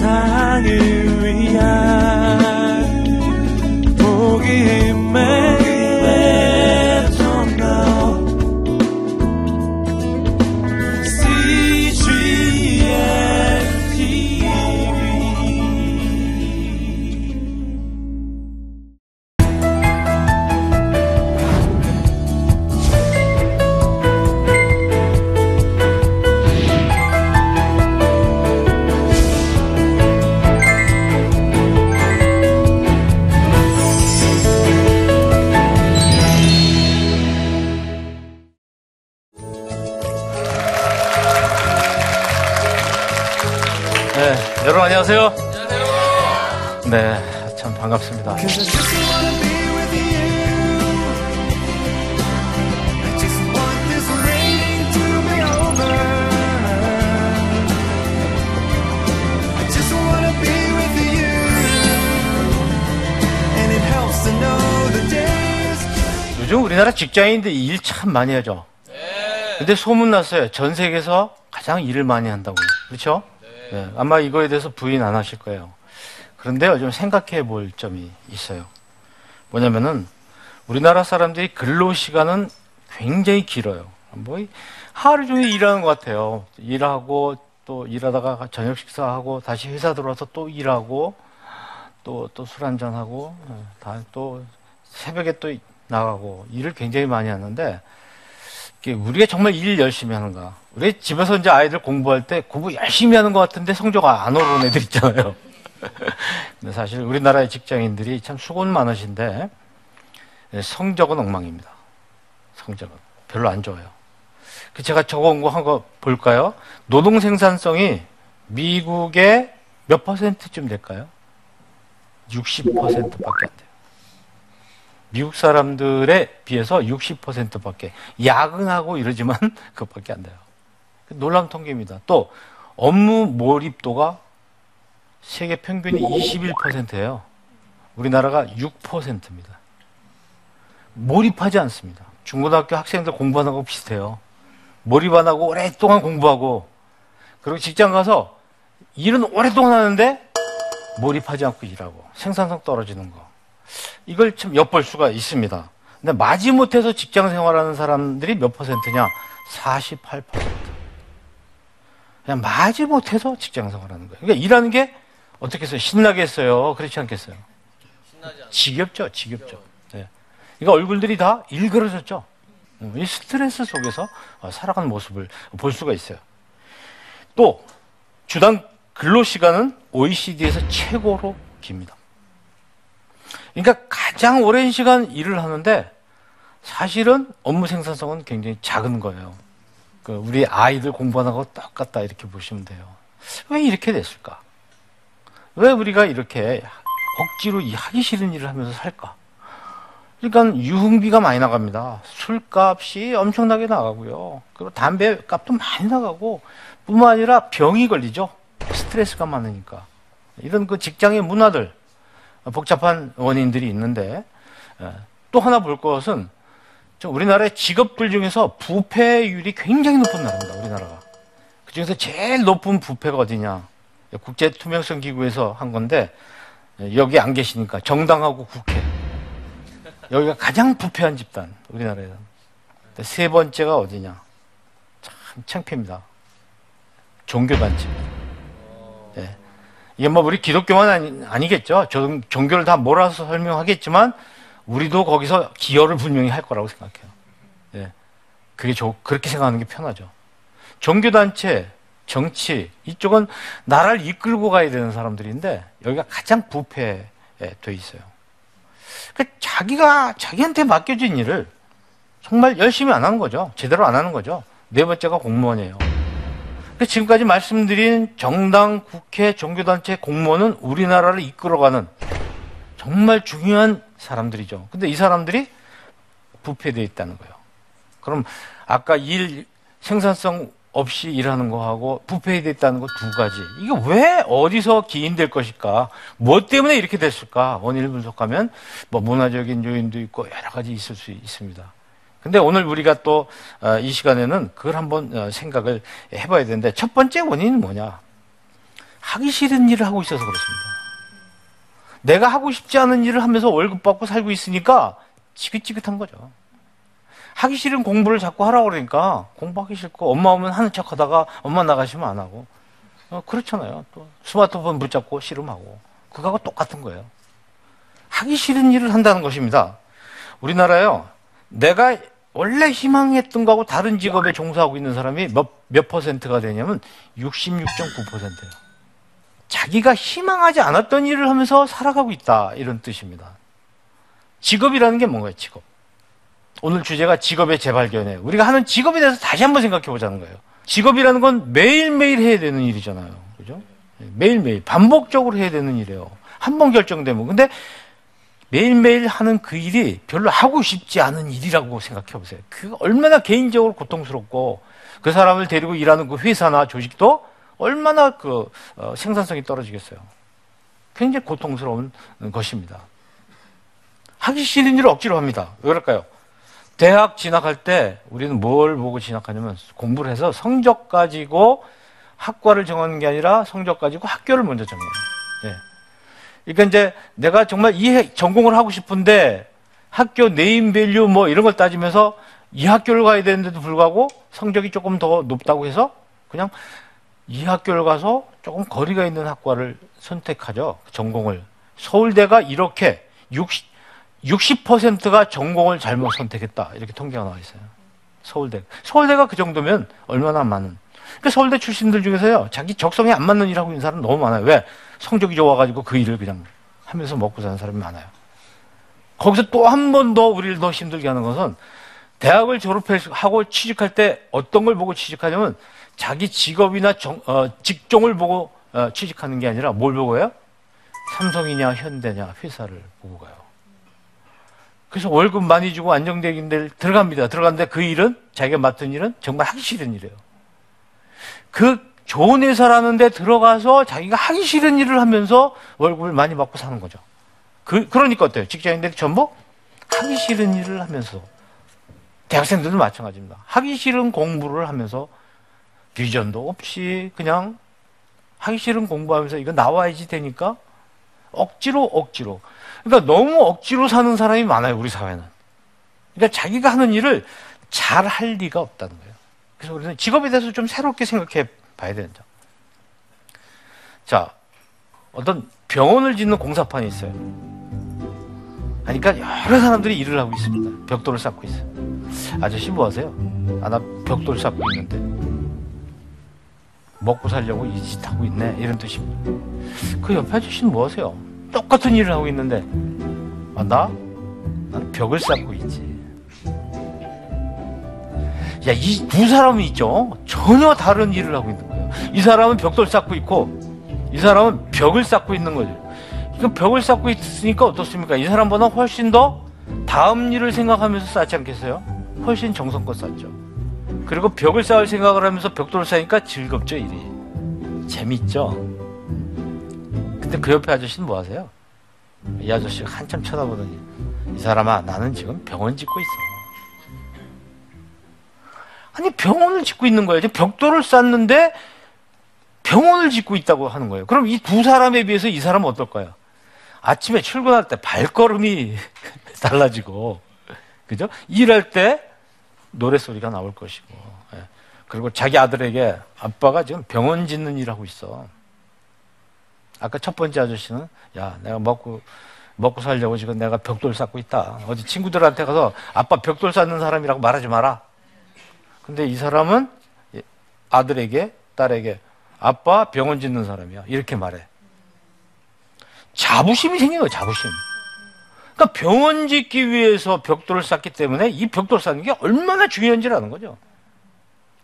세상을 우리나라 직장인들 일 참 많이 하죠. 근데 소문 났어요. 전 세계에서 가장 일을 많이 한다고. 그렇죠? 네, 아마 이거에 대해서 부인 안 하실 거예요. 그런데요, 좀 생각해 볼 점이 있어요. 뭐냐면은, 우리나라 사람들이 근로 시간은 굉장히 길어요. 뭐, 하루 종일 일하는 것 같아요. 일하고, 또 일하다가 저녁 식사하고, 다시 회사 들어와서 또 일하고, 또, 또 술 한잔 하고, 어, 다, 또 새벽에 또 나가고, 일을 굉장히 많이 하는데, 우리가 정말 일 열심히 하는가. 우리 집에서 이제 아이들 공부할 때 공부 열심히 하는 것 같은데 성적 안 오르는 애들 있잖아요. 근데 사실 우리나라의 직장인들이 참 수고는 많으신데 예, 성적은 엉망입니다. 성적은 별로 안 좋아요. 그 제가 적어온 거 한 거 볼까요? 노동 생산성이 미국의 몇 퍼센트쯤 될까요? 60%밖에 안 돼요. 미국 사람들에 비해서 60%밖에 야근하고 이러지만 그것밖에 안 돼요. 놀라운 통계입니다. 또 업무 몰입도가 세계 평균이 21%예요. 우리나라가 6%입니다. 몰입하지 않습니다. 중고등학교 학생들 공부하는 거 비슷해요. 몰입 안 하고 오랫동안 공부하고 그리고 직장 가서 일은 오랫동안 하는데 몰입하지 않고 일하고 생산성 떨어지는 거. 이걸 좀 엿볼 수가 있습니다. 근데 마지못해서 직장 생활하는 사람들이 몇 퍼센트냐? 48%. 그냥 마지못해서 직장 생활하는 거예요. 그러니까 일하는 게 어떻게 해서 신나게 했어요? 그렇지 않겠어요? 지겹죠, 지겹죠. 네. 그러니까 얼굴들이 다 일그러졌죠. 음, 이 스트레스 속에서 어, 살아가는 모습을 볼 수가 있어요. 또 주당 근로 시간은 OECD에서 최고로 깁니다. 그러니까 가장 오랜 시간 일을 하는데 사실은 업무 생산성은 굉장히 작은 거예요. 그 우리 아이들 공부하는 거 똑같다 이렇게 보시면 돼요. 왜 이렇게 됐을까? 왜 우리가 이렇게 억지로 하기 싫은 일을 하면서 살까? 그러니까 유흥비가 많이 나갑니다. 술값이 엄청나게 나가고요. 그리고 담배 값도 많이 나가고 뿐만 아니라 병이 걸리죠. 스트레스가 많으니까. 이런 그 직장의 문화들 복잡한 원인들이 있는데 예, 또 하나 볼 것은 우리나라의 직업들 중에서 부패율이 굉장히 높은 나라입니다. 우리나라가. 그 중에서 제일 높은 부패가 어디냐? 국제 투명성 기구에서 한 건데 여기 안 계시니까 정당하고 국회. 여기가 가장 부패한 집단 우리나라에서. 세 번째가 어디냐? 참 창피합니다. 종교단체입니다. 네. 이게 뭐 우리 기독교만 아니, 겠죠 종, 종교를 다 몰아서 설명하겠지만 우리도 거기서 기여를 분명히 할 거라고 생각해요. 예. 그게 좋, 그렇게 생각하는 게 편하죠. 종교단체, 정치, 이쪽은 나라를 이끌고 가야 되는 사람들인데, 여기가 가장 부패돼 있어요. 그러니까 자기가, 자기한테 맡겨진 일을 정말 열심히 안 하는 거죠. 제대로 안 하는 거죠. 네 번째가 공무원이에요. 그러니까 지금까지 말씀드린 정당, 국회, 종교단체 공무원은 우리나라를 이끌어가는 정말 중요한 사람들이죠. 근데 이 사람들이 부패되어 있다는 거예요. 그럼 아까 일 생산성 없이 일하는 거하고 부패되어 있다는 거 두 가지. 이게 왜 어디서 기인될 것일까? 뭐 때문에 이렇게 됐을까? 원인을 분석하면 뭐 문화적인 요인도 있고 여러 가지 있을 수 있습니다. 근데 오늘 우리가 또이 어, 시간에는 그걸 한번 어, 생각을 해봐야 되는데 첫 번째 원인은 뭐냐? 하기 싫은 일을 하고 있어서 그렇습니다. 내가 하고 싶지 않은 일을 하면서 월급 받고 살고 있으니까 지긋지긋한 거죠. 하기 싫은 공부를 자꾸 하라고 그러니까 공부하기 싫고 엄마 오면 하는 척 하다가 엄마 나가시면 안 하고 어, 그렇잖아요. 또 스마트폰 붙잡고 씨름하고 그거하고 똑같은 거예요. 하기 싫은 일을 한다는 것입니다. 우리나라요. 내가 원래 희망했던 거하고 다른 직업에 종사하고 있는 사람이 몇, 몇 퍼센트가 되냐면 66.9%예요. 자기가 희망하지 않았던 일을 하면서 살아가고 있다. 이런 뜻입니다. 직업이라는 게 뭔가요, 직업? 오늘 주제가 직업의 재발견이에요. 우리가 하는 직업에 대해서 다시 한번 생각해 보자는 거예요. 직업이라는 건 매일매일 해야 되는 일이잖아요. 그죠? 매일매일, 반복적으로 해야 되는 일이에요. 한 번 결정되면. 근데 매일매일 하는 그 일이 별로 하고 싶지 않은 일이라고 생각해 보세요. 그 얼마나 개인적으로 고통스럽고 그 사람을 데리고 일하는 그 회사나 조직도 얼마나 그 어, 생산성이 떨어지겠어요. 굉장히 고통스러운 것입니다. 하기 싫은 일을 억지로 합니다. 왜 그럴까요? 대학 진학할 때 우리는 뭘 보고 진학하냐면 공부를 해서 성적 가지고 학과를 정하는 게 아니라 성적 가지고 학교를 먼저 정해요. 예. 그러니까 이제 내가 정말 이 전공을 하고 싶은데 학교 네임밸류 뭐 이런 걸 따지면서 이 학교를 가야 되는데도 불구하고 성적이 조금 더 높다고 해서 그냥 이 학교를 가서 조금 거리가 있는 학과를 선택하죠. 전공을. 서울대가 이렇게 60, 60%가 전공을 잘못 선택했다. 이렇게 통계가 나와 있어요. 서울대. 서울대가 그 정도면 얼마나 많은. 그러니까 서울대 출신들 중에서요, 자기 적성에 안 맞는 일 하고 있는 사람 너무 많아요. 왜? 성적이 좋아가지고 그 일을 그냥 하면서 먹고 사는 사람이 많아요. 거기서 또 한 번 더 우리를 더 힘들게 하는 것은 대학을 졸업하고 취직할 때 어떤 걸 보고 취직하냐면 자기 직업이나 정, 어, 직종을 보고 어, 취직하는 게 아니라 뭘 보고요? 삼성이냐 현대냐 회사를 보고 가요. 그래서 월급 많이 주고 안정적인 데 들어갑니다. 들어갔는데 그 일은 자기가 맡은 일은 정말 하기 싫은 일이에요. 그 좋은 회사라는 데 들어가서 자기가 하기 싫은 일을 하면서 월급을 많이 받고 사는 거죠. 그, 그러니까 어때요? 직장인들이 전부 하기 싫은 일을 하면서 대학생들도 마찬가지입니다. 하기 싫은 공부를 하면서 비전도 없이 그냥 하기 싫은 공부하면서 이거 나와야지 되니까 억지로 억지로 그러니까 너무 억지로 사는 사람이 많아요, 우리 사회는. 그러니까 자기가 하는 일을 잘 할 리가 없다는 거예요. 그래서 우리는 직업에 대해서 좀 새롭게 생각해 봐야 된다. 자, 어떤 병원을 짓는 공사판이 있어요. 그러니까 여러 사람들이 일을 하고 있습니다. 벽돌을 쌓고 있어요. 아저씨 뭐 하세요? 아, 나 벽돌 쌓고 있는데. 먹고 살려고 이 짓 하고 있네. 이런 뜻입니다. 그 옆에 아저씨는 뭐 하세요? 똑같은 일을 하고 있는데 아, 나? 난 벽을 쌓고 있지. 야, 이 두 사람이 있죠? 전혀 다른 일을 하고 있는 거예요. 이 사람은 벽돌 쌓고 있고, 이 사람은 벽을 쌓고 있는 거죠. 그 벽을 쌓고 있으니까 어떻습니까? 이 사람보다 훨씬 더 다음 일을 생각하면서 쌓지 않겠어요? 훨씬 정성껏 쌓죠. 그리고 벽을 쌓을 생각을 하면서 벽돌을 쌓으니까 즐겁죠, 일이. 재밌죠? 근데 그 옆에 아저씨는 뭐 하세요? 이 아저씨가 한참 쳐다보더니 이 사람아 나는 지금 병원 짓고 있어. 아니 병원을 짓고 있는 거예요. 벽돌을 쌓는데 병원을 짓고 있다고 하는 거예요. 그럼 이 두 사람에 비해서 이 사람은 어떨까요? 아침에 출근할 때 발걸음이 달라지고 그죠? 일할 때 노래소리가 나올 것이고 예. 그리고 자기 아들에게 아빠가 지금 병원 짓는 일 하고 있어. 아까 첫 번째 아저씨는 야 내가 먹고 먹고 살려고 지금 내가 벽돌 쌓고 있다. 어디 친구들한테 가서 아빠 벽돌 쌓는 사람이라고 말하지 마라. 근데 이 사람은 아들에게 딸에게 아빠 병원 짓는 사람이야. 이렇게 말해. 자부심이 거예요. 자부심. 그러니까 병원 짓기 위해서 벽돌을 쌓기 때문에 이 벽돌 쌓는 게 얼마나 중요한지를 아는 거죠.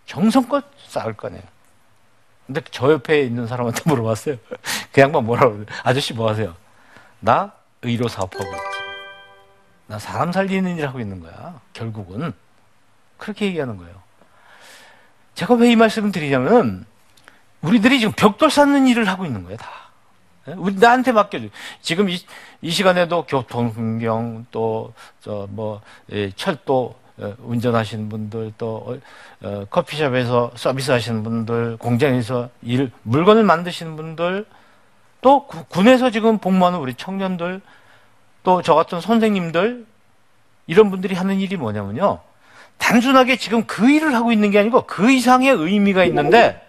정성껏 쌓을 거네요. 근데 저 옆에 있는 사람한테 물어봤어요. 그 양반 뭐라고 그러요 아저씨 뭐 하세요? 나 의료 사업하고 있지. 나 사람 살리는 일 하고 있는 거야. 결국은. 그렇게 얘기하는 거예요. 제가 왜 이 말씀을 드리냐면, 우리들이 지금 벽돌 쌓는 일을 하고 있는 거예요, 다. 예? 우리 나한테 맡겨줘. 지금 이, 이 시간에도 교통, 환경, 또, 저, 뭐, 예, 철도, 어, 운전하시는 분들 또 어, 어, 커피숍에서 서비스 하시는 분들 공장에서 일 물건을 만드시는 분들 또 구- 군에서 지금 복무하는 우리 청년들 또 저 같은 선생님들 이런 분들이 하는 일이 뭐냐면요 단순하게 지금 그 일을 하고 있는 게 아니고 그 이상의 의미가 있는데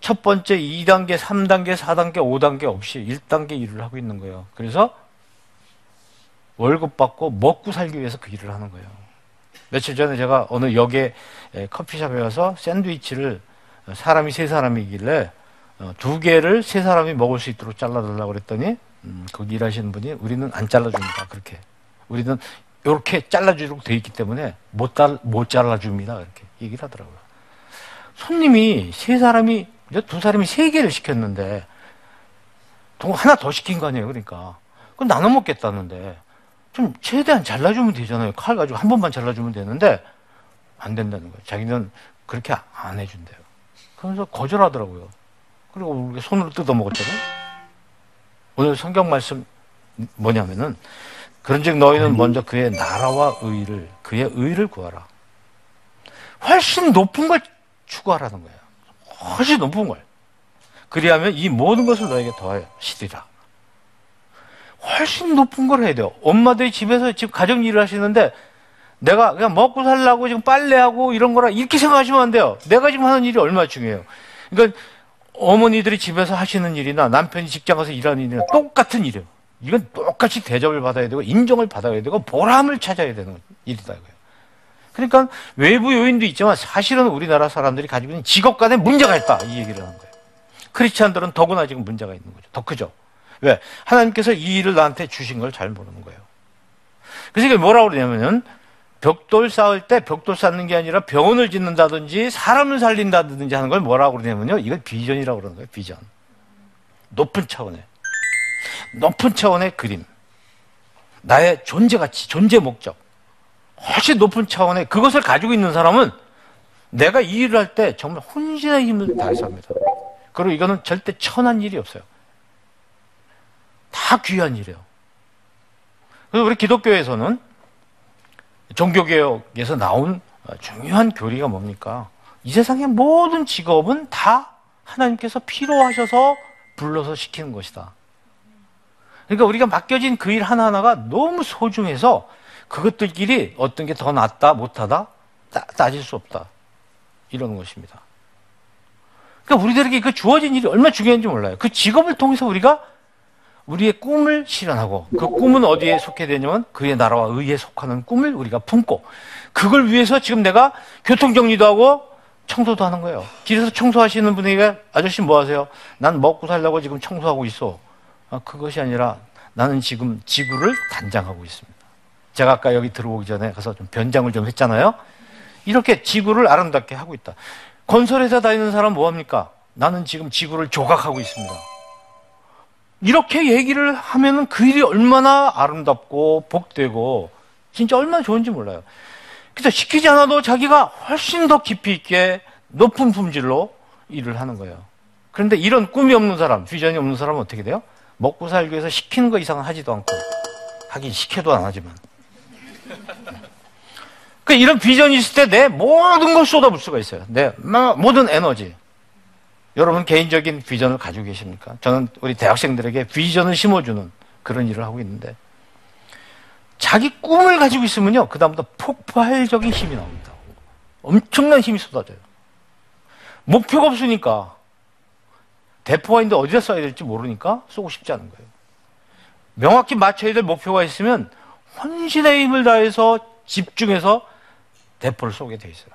첫 번째 2단계, 3단계, 4단계, 5단계 없이 1단계 일을 하고 있는 거예요. 그래서 월급 받고 먹고 살기 위해서 그 일을 하는 거예요. 며칠 전에 제가 어느 역에 에, 커피숍에 가서 샌드위치를 어, 사람이 세 사람이길래 어, 두 개를 세 사람이 먹을 수 있도록 잘라달라고 그랬더니 음, 거기 일하시는 분이 우리는 안 잘라줍니다. 그렇게 우리는 이렇게 잘라주도록 돼 있기 때문에 못, 달, 못 잘라줍니다. 이렇게 얘기를 하더라고요. 손님이 세 사람이 두 사람이 세 개를 시켰는데 동 하나 더 시킨 거 아니에요. 그러니까 그럼 나눠 먹겠다는데 좀 최대한 잘라주면 되잖아요. 칼 가지고 한 번만 잘라주면 되는데 안 된다는 거예요. 자기는 그렇게 안 해준대요. 그래서 거절하더라고요. 그리고 우리가 손으로 뜯어 먹었잖아요. 오늘 성경 말씀 뭐냐면은 그런즉 너희는 먼저 그의 나라와 의를 그의 의를 구하라. 훨씬 높은 걸 추구하라는 거예요. 훨씬 높은 걸. 그리하면 이 모든 것을 너에게 더하시리라. 훨씬 높은 걸 해야 돼요. 엄마들이 집에서 지금 가정 일을 하시는데 내가 그냥 먹고 살라고 지금 빨래하고 이런 거라 이렇게 생각하시면 안 돼요. 내가 지금 하는 일이 얼마나 중요해요. 그러니까 어머니들이 집에서 하시는 일이나 남편이 직장 가서 일하는 일이나 똑같은 일이에요. 이건 똑같이 대접을 받아야 되고 인정을 받아야 되고 보람을 찾아야 되는 일이다 이거예요. 그러니까 외부 요인도 있지만 사실은 우리나라 사람들이 가지고 있는 직업 간에 문제가 있다 이 얘기를 하는 거예요. 크리스찬들은 더구나 지금 문제가 있는 거죠. 더 크죠. 왜? 하나님께서 이 일을 나한테 주신 걸 잘 모르는 거예요. 그래서 이게 뭐라고 그러냐면은 벽돌 쌓을 때 벽돌 쌓는 게 아니라 병원을 짓는다든지 사람을 살린다든지 하는 걸 뭐라고 그러냐면요. 이걸 비전이라고 그러는 거예요. 비전. 높은 차원의. 높은 차원의 그림. 나의 존재 가치, 존재 목적. 훨씬 높은 차원의 그것을 가지고 있는 사람은 내가 이 일을 할 때 정말 혼신의 힘을 다해서 합니다. 그리고 이거는 절대 천한 일이 없어요. 다 귀한 일이에요. 그래서 우리 기독교에서는 종교개혁에서 나온 중요한 교리가 뭡니까? 이 세상의 모든 직업은 다 하나님께서 필요하셔서 불러서 시키는 것이다. 그러니까 우리가 맡겨진 그 일 하나하나가 너무 소중해서 그것들끼리 어떤 게 더 낫다, 못하다 따, 따질 수 없다. 이런 것입니다. 그러니까 우리들에게 그 주어진 일이 얼마나 중요한지 몰라요. 그 직업을 통해서 우리가 우리의 꿈을 실현하고 그 꿈은 어디에 속해 되냐면 그의 나라와 의에 속하는 꿈을 우리가 품고 그걸 위해서 지금 내가 교통정리도 하고 청소도 하는 거예요. 길에서 청소하시는 분에게 아저씨 뭐 하세요? 난 먹고 살려고 지금 청소하고 있어. 아, 그것이 아니라 나는 지금 지구를 단장하고 있습니다. 제가 아까 여기 들어오기 전에 가서 좀 변장을 좀 했잖아요. 이렇게 지구를 아름답게 하고 있다. 건설회사 다니는 사람 뭐 합니까? 나는 지금 지구를 조각하고 있습니다. 이렇게 얘기를 하면은 그 일이 얼마나 아름답고 복되고 진짜 얼마나 좋은지 몰라요. 그래서 시키지 않아도 자기가 훨씬 더 깊이 있게 높은 품질로 일을 하는 거예요. 그런데 이런 꿈이 없는 사람, 비전이 없는 사람은 어떻게 돼요? 먹고 살기 위해서 시키는 거 이상은 하지도 않고 하긴 시켜도 안 하지만 그 이런 비전이 있을 때 내 모든 걸 쏟아볼 수가 있어요. 내 모든 에너지. 여러분 개인적인 비전을 가지고 계십니까? 저는 우리 대학생들에게 비전을 심어주는 그런 일을 하고 있는데 자기 꿈을 가지고 있으면요 그 다음부터 폭발적인 힘이 나옵니다. 엄청난 힘이 쏟아져요. 목표가 없으니까 대포가 있는데 어디다 써야 될지 모르니까 쏘고 싶지 않은 거예요. 명확히 맞춰야 될 목표가 있으면 혼신의 힘을 다해서 집중해서 대포를 쏘게 돼 있어요.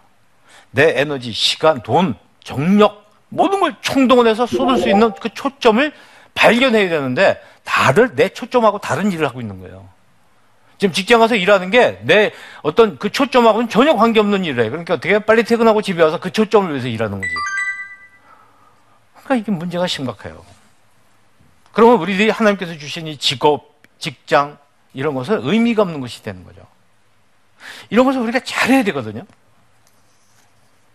내 에너지, 시간, 돈, 정력 모든 걸 총동원해서 쏟을 수 있는 그 초점을 발견해야 되는데 다들 내 초점하고 다른 일을 하고 있는 거예요. 지금 직장 가서 일하는 게 내 어떤 그 초점하고는 전혀 관계없는 일을 해. 그러니까 어떻게 빨리 퇴근하고 집에 와서 그 초점을 위해서 일하는 거지. 그러니까 이게 문제가 심각해요. 그러면 우리들이 하나님께서 주신 이 직업, 직장 이런 것은 의미가 없는 것이 되는 거죠. 이런 것을 우리가 잘해야 되거든요.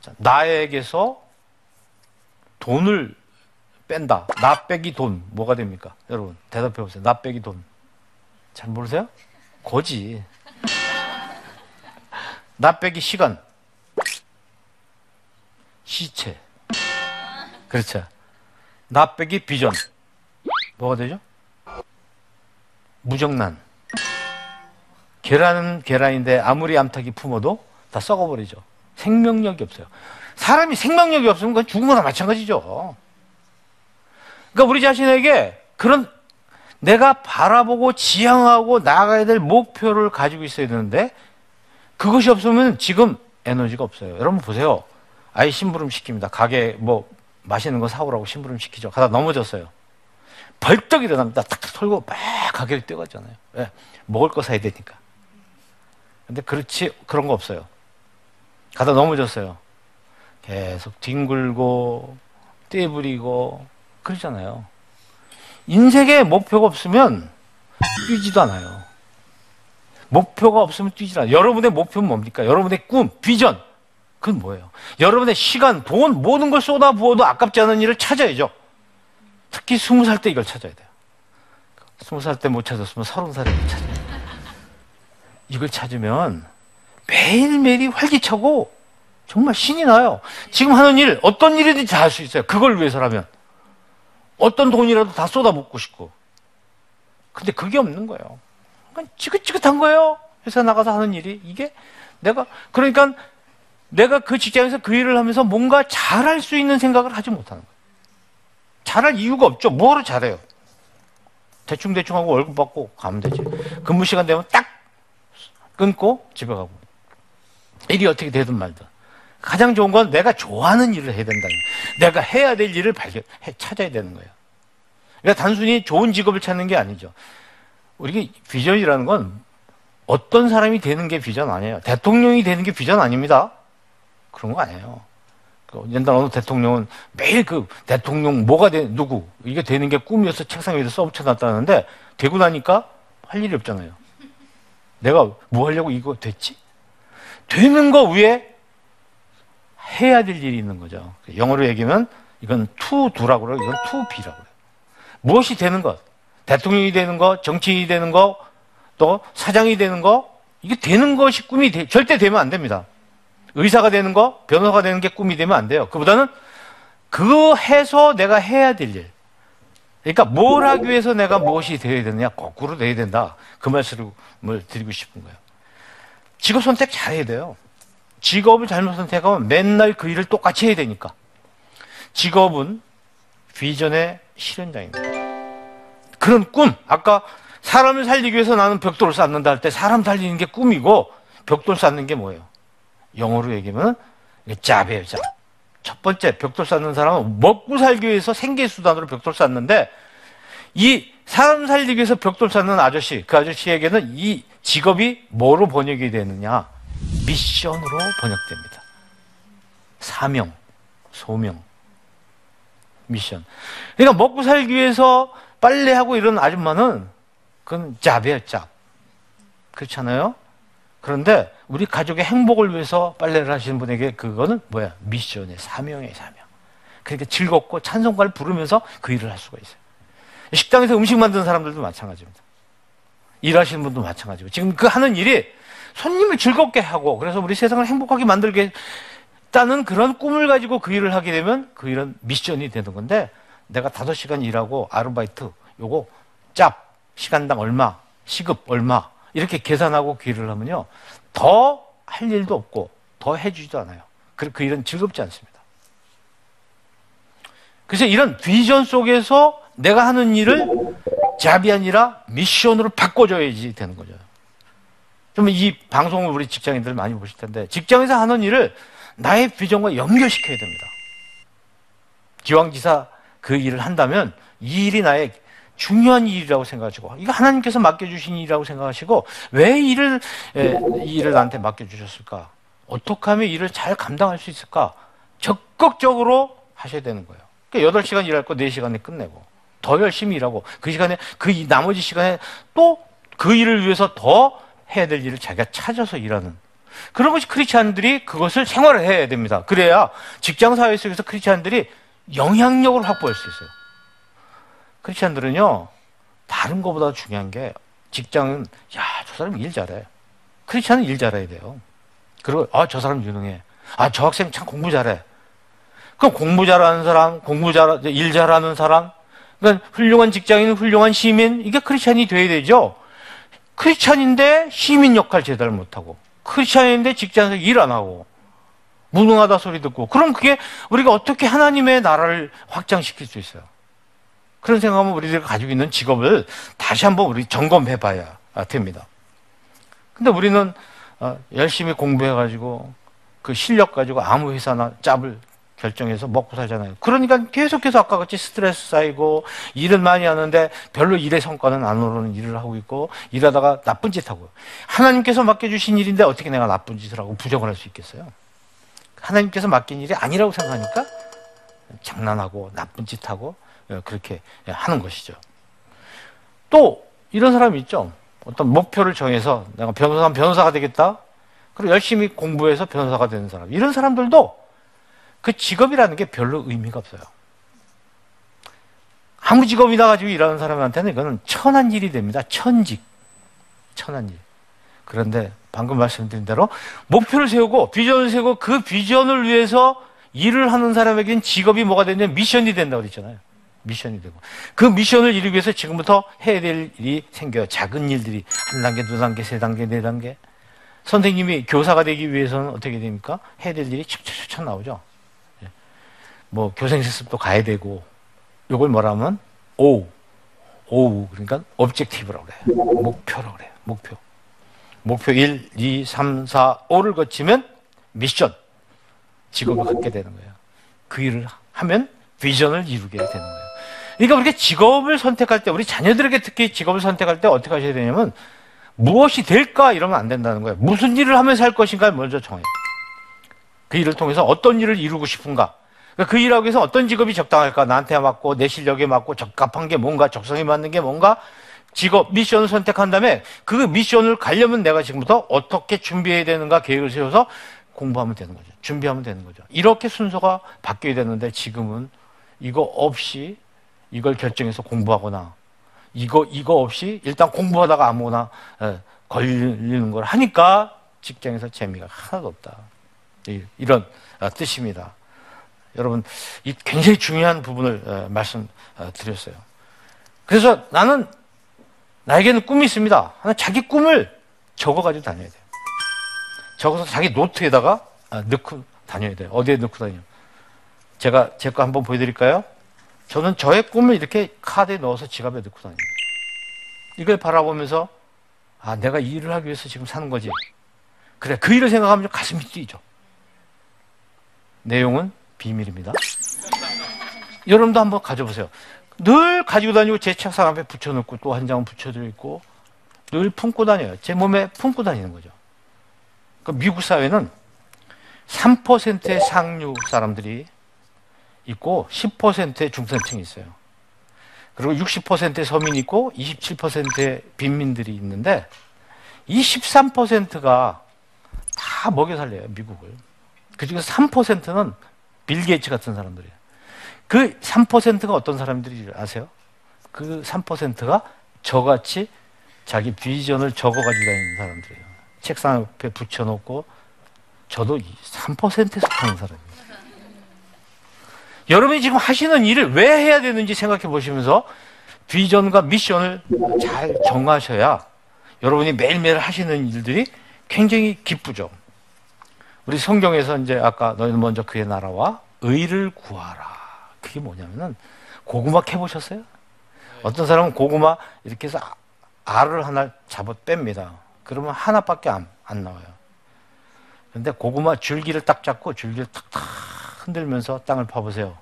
자, 나에게서 돈을 뺀다. 나 빼기 돈. 뭐가 됩니까? 여러분, 대답해 보세요. 나 빼기 돈. 잘 모르세요? 고지. 나 빼기 시간. 시체. 그렇죠. 나 빼기 비전. 뭐가 되죠? 무정란. 계란은 계란인데 아무리 암탉이 품어도 다 썩어버리죠. 생명력이 없어요. 사람이 생명력이 없으면 그건 죽은 거나 마찬가지죠. 그러니까 우리 자신에게 그런 내가 바라보고 지향하고 나아가야 될 목표를 가지고 있어야 되는데 그것이 없으면 지금 에너지가 없어요. 여러분 보세요. 아이 심부름 시킵니다. 가게 뭐 맛있는 거 사오라고 심부름 시키죠. 가다 넘어졌어요. 벌떡 일어납니다. 탁 털고 막 가게를 뛰어가잖아요. 왜? 먹을 거 사야 되니까. 근데 그렇지 그런 거 없어요. 가다 넘어졌어요. 계속 뒹굴고 떼부리고 그러잖아요. 인생에 목표가 없으면 뛰지도 않아요. 목표가 없으면 뛰지 않아요. 여러분의 목표는 뭡니까? 여러분의 꿈, 비전. 그건 뭐예요? 여러분의 시간, 돈, 모든 걸 쏟아 부어도 아깝지 않은 일을 찾아야죠. 특히 스무 살 때 이걸 찾아야 돼요. 스무 살 때 못 찾았으면 서른 살에 못 찾아요. 이걸 찾으면 매일매일이 활기차고 정말 신이 나요. 지금 하는 일, 어떤 일이든지 다 할 수 있어요. 그걸 위해서라면. 어떤 돈이라도 다 쏟아붓고 싶고. 근데 그게 없는 거예요. 그러니까 지긋지긋한 거예요. 회사 나가서 하는 일이. 이게 내가, 그러니까 내가 그 직장에서 그 일을 하면서 뭔가 잘할 수 있는 생각을 하지 못하는 거예요. 잘할 이유가 없죠. 뭐로 잘해요? 대충대충 하고 월급 받고 가면 되지. 근무 시간 되면 딱 끊고 집에 가고. 일이 어떻게 되든 말든. 가장 좋은 건 내가 좋아하는 일을 해야 된다는 거예요. 내가 해야 될 일을 발견, 해, 찾아야 되는 거예요. 그러니까 단순히 좋은 직업을 찾는 게 아니죠. 우리 비전이라는 건 어떤 사람이 되는 게 비전 아니에요. 대통령이 되는 게 비전 아닙니다. 그런 거 아니에요. 그 옛날 어느 대통령은 매일 그 대통령 뭐가 돼, 누구, 이게 되는 게 꿈이어서 책상 위에 써붙여놨다는데 되고 나니까 할 일이 없잖아요. 내가 뭐 하려고 이거 됐지? 되는 거 위에 해야 될 일이 있는 거죠. 영어로 얘기하면 이건 to do라고 그래요. 이건 to be라고 그래요. 무엇이 되는 것, 대통령이 되는 것, 정치인이 되는 것, 또 사장이 되는 것, 이게 되는 것이 꿈이 되, 절대 되면 안 됩니다. 의사가 되는 거, 변호사가 되는 게 꿈이 되면 안 돼요. 그보다는 그거 해서 내가 해야 될 일. 그러니까 뭘 하기 위해서 내가 무엇이 되어야 되느냐, 거꾸로 되어야 된다. 그 말씀을 드리고 싶은 거예요. 직업 선택 잘해야 돼요. 직업을 잘못 선택하면 맨날 그 일을 똑같이 해야 되니까. 직업은 비전의 실현장입니다. 그런 꿈, 아까 사람을 살리기 위해서 나는 벽돌을 쌓는다 할 때 사람 살리는 게 꿈이고 벽돌 쌓는 게 뭐예요? 영어로 얘기하면 짭이에요, 짭. 첫 번째 벽돌 쌓는 사람은 먹고 살기 위해서 생계 수단으로 벽돌 쌓는데 이 사람 살리기 위해서 벽돌 쌓는 아저씨, 그 아저씨에게는 이 직업이 뭐로 번역이 되느냐? 미션으로 번역됩니다. 사명, 소명, 미션. 그러니까 먹고 살기 위해서 빨래하고 이런 아줌마는 그건 짭이에요, 짭. 그렇잖아요? 그런데 우리 가족의 행복을 위해서 빨래를 하시는 분에게 그거는 뭐야? 미션의 사명의 사명. 그러니까 즐겁고 찬송가를 부르면서 그 일을 할 수가 있어요. 식당에서 음식 만드는 사람들도 마찬가지입니다. 일하시는 분도 마찬가지고. 지금 그 하는 일이 손님을 즐겁게 하고 그래서 우리 세상을 행복하게 만들겠다는 그런 꿈을 가지고 그 일을 하게 되면 그 일은 미션이 되는 건데 내가 다섯 시간 일하고 아르바이트 요거 짭 시간당 얼마 시급 얼마 이렇게 계산하고 그 일을 하면요 더 할 일도 없고 더 해주지도 않아요. 그, 그 일은 즐겁지 않습니다. 그래서 이런 비전 속에서 내가 하는 일을 잡이 아니라 미션으로 바꿔줘야지 되는 거죠. 좀이 방송을 우리 직장인들 많이 보실 텐데 직장에서 하는 일을 나의 비전과 연결시켜야 됩니다. 기왕지사 그 일을 한다면 이 일이 나의 중요한 일이라고 생각하시고 이거 하나님께서 맡겨주신 일이라고 생각하시고 왜 일을 에, 이 일을 나한테 맡겨주셨을까? 어떻게 하면 일을 잘 감당할 수 있을까? 적극적으로 하셔야 되는 거예요. 그러니까 8시간 일할 거 4시간에 끝내고 더 열심히 일하고 그 시간에 그 나머지 시간에 또 그 일을 위해서 더 해야 될 일을 자기가 찾아서 일하는 그런 것이 크리스찬들이 그것을 생활을 해야 됩니다. 그래야 직장 사회 속에서 크리스찬들이 영향력을 확보할 수 있어요. 크리스찬들은요 다른 것보다 중요한 게 직장은 야 저 사람 일 잘해. 크리스찬은 일 잘해야 돼요. 그리고 아 저 사람 유능해. 아 저 학생 참 공부 잘해. 그럼 공부 잘하는 사람, 공부 잘, 일 잘하는 사람, 그러니까 훌륭한 직장인, 훌륭한 시민, 이게 크리스찬이 돼야 되죠. 크리스찬인데 시민 역할 제대로 못하고, 크리스찬인데 직장에서 일 안 하고, 무능하다 소리 듣고, 그럼 그게 우리가 어떻게 하나님의 나라를 확장시킬 수 있어요? 그런 생각하면 우리들이 가지고 있는 직업을 다시 한번 우리 점검해 봐야 됩니다. 근데 우리는 어, 열심히 공부해가지고 그 실력 가지고 아무 회사나 짭을 결정해서 먹고 살잖아요. 그러니까 계속해서 아까 같이 스트레스 쌓이고 일은 많이 하는데 별로 일의 성과는 안 오르는 일을 하고 있고 일하다가 나쁜 짓 하고 하나님께서 맡겨주신 일인데 어떻게 내가 나쁜 짓을 하고 부정을 할 수 있겠어요? 하나님께서 맡긴 일이 아니라고 생각하니까 장난하고 나쁜 짓 하고 예, 그렇게 하는 것이죠. 또 이런 사람이 있죠. 어떤 목표를 정해서 내가 변호사 변호사가 되겠다. 그리고 열심히 공부해서 변호사가 되는 사람. 이런 사람들도 그 직업이라는 게 별로 의미가 없어요. 아무 직업이나 가지고 일하는 사람한테는 이거는 천한 일이 됩니다. 천직. 천한 일. 그런데 방금 말씀드린 대로 목표를 세우고 비전을 세우고 그 비전을 위해서 일을 하는 사람에게는 직업이 뭐가 되냐면 미션이 된다고 그랬잖아요. 미션이 되고. 그 미션을 이루기 위해서 지금부터 해야 될 일이 생겨요. 작은 일들이. 한 단계, 두 단계, 세 단계, 네 단계. 선생님이 교사가 되기 위해서는 어떻게 됩니까? 해야 될 일이 척척척 나오죠. 예. 뭐 교생 실습도 가야 되고 요걸 뭐라면 오 오우 그러니까 objective라고 그래요. 목표라고 그래요. 목표. 목표 1, 2, 3, 4, 5를 거치면 미션 직업을 갖게 되는 거예요. 그 일을 하면 비전을 이루게 되는 거예요. 그러니까 우리가 직업을 선택할 때 우리 자녀들에게 특히 직업을 선택할 때 어떻게 하셔야 되냐면 무엇이 될까 이러면 안 된다는 거예요. 무슨 일을 하면서 할 것인가 먼저 정해요. 그 일을 통해서 어떤 일을 이루고 싶은가. 그러니까 그 일하기 위해서 어떤 직업이 적당할까? 나한테 맞고 내 실력에 맞고 적합한 게 뭔가 적성에 맞는 게 뭔가 직업 미션을 선택한 다음에 그 미션을 가려면 내가 지금부터 어떻게 준비해야 되는가 계획을 세워서 공부하면 되는 거죠. 준비하면 되는 거죠. 이렇게 순서가 바뀌어야 되는데 지금은 이거 없이 이걸 결정해서 공부하거나 이거 이거 없이 일단 공부하다가 아무거나 에, 걸리는 걸 하니까 직장에서 재미가 하나도 없다. 이런 어, 뜻입니다. 여러분, 이 굉장히 중요한 부분을 어, 말씀드렸어요. 그래서 나는 나에게는 꿈이 있습니다. 하나 자기 꿈을 적어가지고 다녀야 돼요. 적어서 자기 노트에다가 아, 넣고 다녀야 돼요. 어디에 넣고 다녀요? 제가 제 거 한번 보여드릴까요? 저는 저의 꿈을 이렇게 카드에 넣어서 지갑에 넣고 다닙니다. 이걸 바라보면서 아 내가 이 일을 하기 위해서 지금 사는 거지. 그래 그 일을 생각하면 가슴이 뛰죠. 내용은 비밀입니다. 여러분도 한번 가져보세요. 늘 가지고 다니고 제 책상 앞에 붙여놓고 또 한 장은 붙여져 있고 늘 품고 다녀요. 제 몸에 품고 다니는 거죠. 그 미국 사회는 3%의 상류 사람들이 있고 10%의 중산층이 있어요. 그리고 60%의 서민이 있고 27%의 빈민들이 있는데 이 13%가 다 먹여 살려요, 미국을. 그 중에서 3%는 빌 게이츠 같은 사람들이에요. 그 3%가 어떤 사람들이 아세요? 그 3%가 저같이 자기 비전을 적어 가지고 다니는 사람들이에요. 책상 옆에 붙여놓고 저도 3%에 속하는 사람이에요. 여러분이 지금 하시는 일을 왜 해야 되는지 생각해 보시면서 비전과 미션을 잘 정하셔야 여러분이 매일매일 하시는 일들이 굉장히 기쁘죠. 우리 성경에서 이제 아까 너희는 먼저 그의 나라와 의를 구하라. 그게 뭐냐면은 고구마 캐 보셨어요? 어떤 사람은 고구마 이렇게 해서 알을 하나 잡아 뺍니다. 그러면 하나밖에 안, 안 나와요. 근데 고구마 줄기를 딱 잡고 줄기를 탁탁 흔들면서 땅을 파보세요.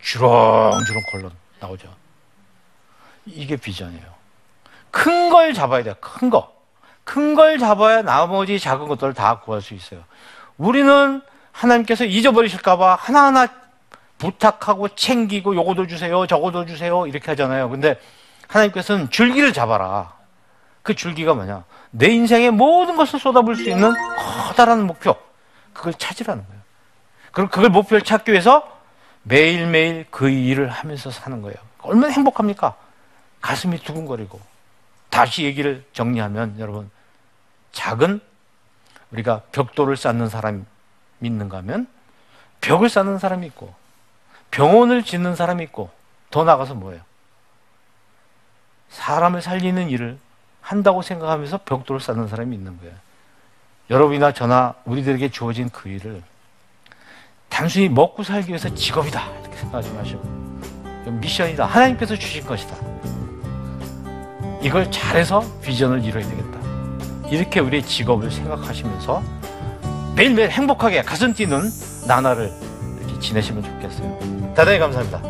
주렁주렁 걸러 나오죠. 이게 비전이에요. 큰 걸 잡아야 돼요. 큰 거. 큰 걸 잡아야 나머지 작은 것들을 다 구할 수 있어요. 우리는 하나님께서 잊어버리실까봐 하나하나 부탁하고 챙기고 요거도 주세요, 저거도 주세요 이렇게 하잖아요. 근데 하나님께서는 줄기를 잡아라. 그 줄기가 뭐냐? 내 인생의 모든 것을 쏟아부을 수 있는 커다란 목표. 그걸 찾으라는 거예요. 그리고 그걸 목표를 찾기 위해서 매일매일 그 일을 하면서 사는 거예요. 얼마나 행복합니까? 가슴이 두근거리고. 다시 얘기를 정리하면 여러분, 작은 우리가 벽돌을 쌓는 사람이 있는가 하면 벽을 쌓는 사람이 있고 병원을 짓는 사람이 있고 더 나가서 뭐예요? 사람을 살리는 일을 한다고 생각하면서 벽돌을 쌓는 사람이 있는 거예요. 여러분이나 저나 우리들에게 주어진 그 일을 단순히 먹고 살기 위해서 직업이다. 이렇게 생각하지 마시고. 미션이다. 하나님께서 주신 것이다. 이걸 잘해서 비전을 이뤄야 되겠다. 이렇게 우리의 직업을 생각하시면서 매일매일 행복하게 가슴 뛰는 나날을 이렇게 지내시면 좋겠어요. 대단히 감사합니다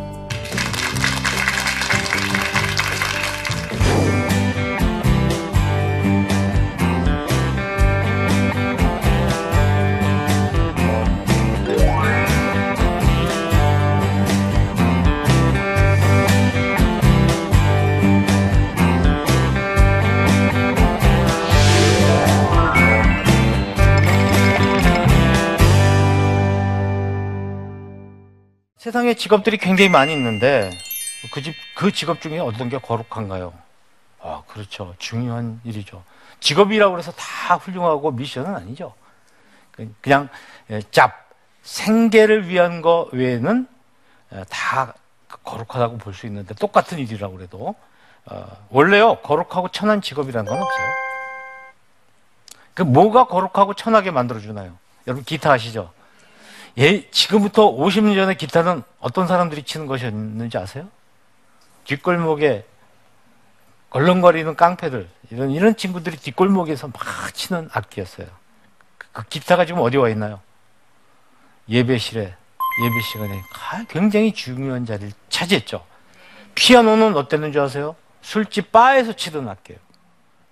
세상에 직업들이 굉장히 많이 있는데 그, 집, 그 직업 중에 어떤 게 거룩한가요? 아, 그렇죠. 중요한 일이죠. 직업이라고 해서 다 훌륭하고 미션은 아니죠. 그, 그냥 예, 짭, 생계를 위한 거 외에는 예, 다 거룩하다고 볼 수 있는데 똑같은 일이라고 그래도 어, 원래요 거룩하고 천한 직업이라는 건 없어요. 그 뭐가 거룩하고 천하게 만들어주나요? 여러분 기타 아시죠? 예, 지금부터 50년 전에 기타는 어떤 사람들이 치는 것이었는지 아세요? 뒷골목에 걸렁거리는 깡패들, 이런, 이런 친구들이 뒷골목에서 막 치는 악기였어요. 그 기타가 지금 어디 와 있나요? 예배실에, 예배 시간에 굉장히 중요한 자리를 차지했죠. 피아노는 어땠는지 아세요? 술집 바에서 치던 악기예요.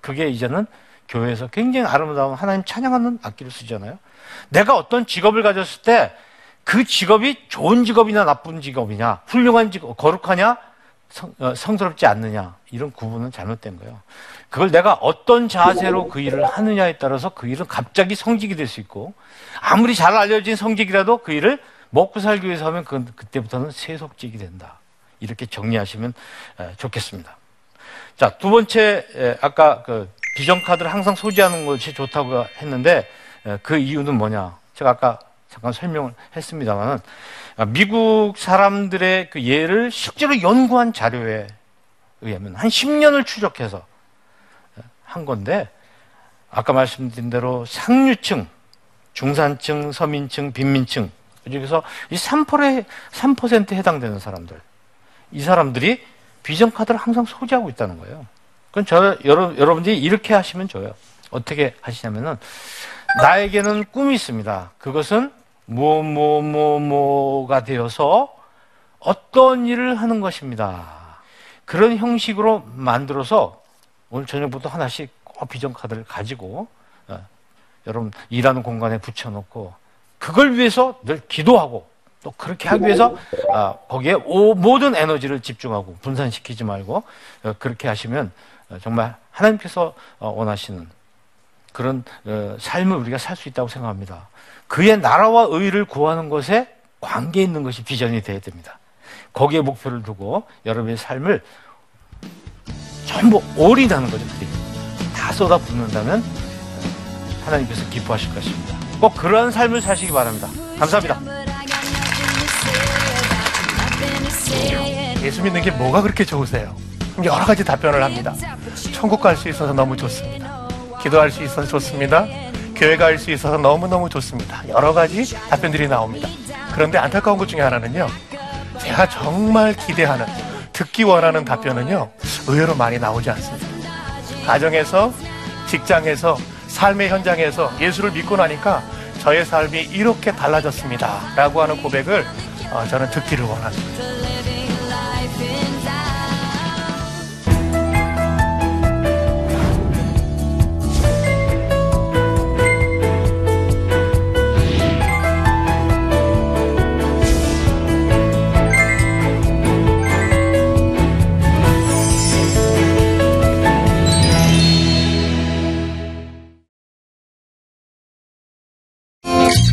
그게 이제는 교회에서 굉장히 아름다운 하나님 찬양하는 악기를 쓰잖아요. 내가 어떤 직업을 가졌을 때 그 직업이 좋은 직업이냐 나쁜 직업이냐 훌륭한 직업 거룩하냐 성, 어, 성스럽지 않느냐 이런 구분은 잘못된 거예요. 그걸 내가 어떤 자세로 그 일을 하느냐에 따라서 그 일은 갑자기 성직이 될 수 있고 아무리 잘 알려진 성직이라도 그 일을 먹고 살기 위해서 하면 그, 그때부터는 세속직이 된다. 이렇게 정리하시면 좋겠습니다. 자, 두 번째, 아까 그 비전 카드를 항상 소지하는 것이 좋다고 했는데 그 이유는 뭐냐? 제가 아까 잠깐 설명을 했습니다만은 미국 사람들의 그 예를 실제로 연구한 자료에 의하면 한 10년을 추적해서 한 건데 아까 말씀드린 대로 상류층, 중산층, 서민층, 빈민층 그중에서 이 3%에 3%에 해당되는 사람들 이 사람들이 비전 카드를 항상 소지하고 있다는 거예요. 그럼 저 여러분 여러분들이 이렇게 하시면 좋아요. 어떻게 하시냐면은 나에게는 꿈이 있습니다. 그것은 뭐, 뭐, 뭐, 뭐가 되어서 어떤 일을 하는 것입니다. 그런 형식으로 만들어서 오늘 저녁부터 하나씩 꼭 비전 카드를 가지고 어, 여러분 일하는 공간에 붙여놓고 그걸 위해서 늘 기도하고 또 그렇게 하기 위해서 어, 거기에 오, 모든 에너지를 집중하고 분산시키지 말고 어, 그렇게 하시면 어, 정말 하나님께서 어, 원하시는 그런 어, 삶을 우리가 살 수 있다고 생각합니다. 그의 나라와 의를 구하는 것에 관계 있는 것이 비전이 되어야 됩니다. 거기에 목표를 두고 여러분의 삶을 전부 올인하는 거죠. 다 쏟아붓는다면 하나님께서 기뻐하실 것입니다. 꼭 그러한 삶을 사시기 바랍니다. 감사합니다. 예수 믿는 게 뭐가 그렇게 좋으세요? 여러 가지 답변을 합니다. 천국 갈 수 있어서 너무 좋습니다. 기도할 수 있어서 좋습니다. 교회 갈 수 있어서 너무너무 좋습니다. 여러 가지 답변들이 나옵니다. 그런데 안타까운 것 중에 하나는요. 제가 정말 기대하는, 듣기 원하는 답변은요. 의외로 많이 나오지 않습니다. 가정에서, 직장에서, 삶의 현장에서 예수를 믿고 나니까 저의 삶이 이렇게 달라졌습니다. 라고 하는 고백을 어, 저는 듣기를 원합니다.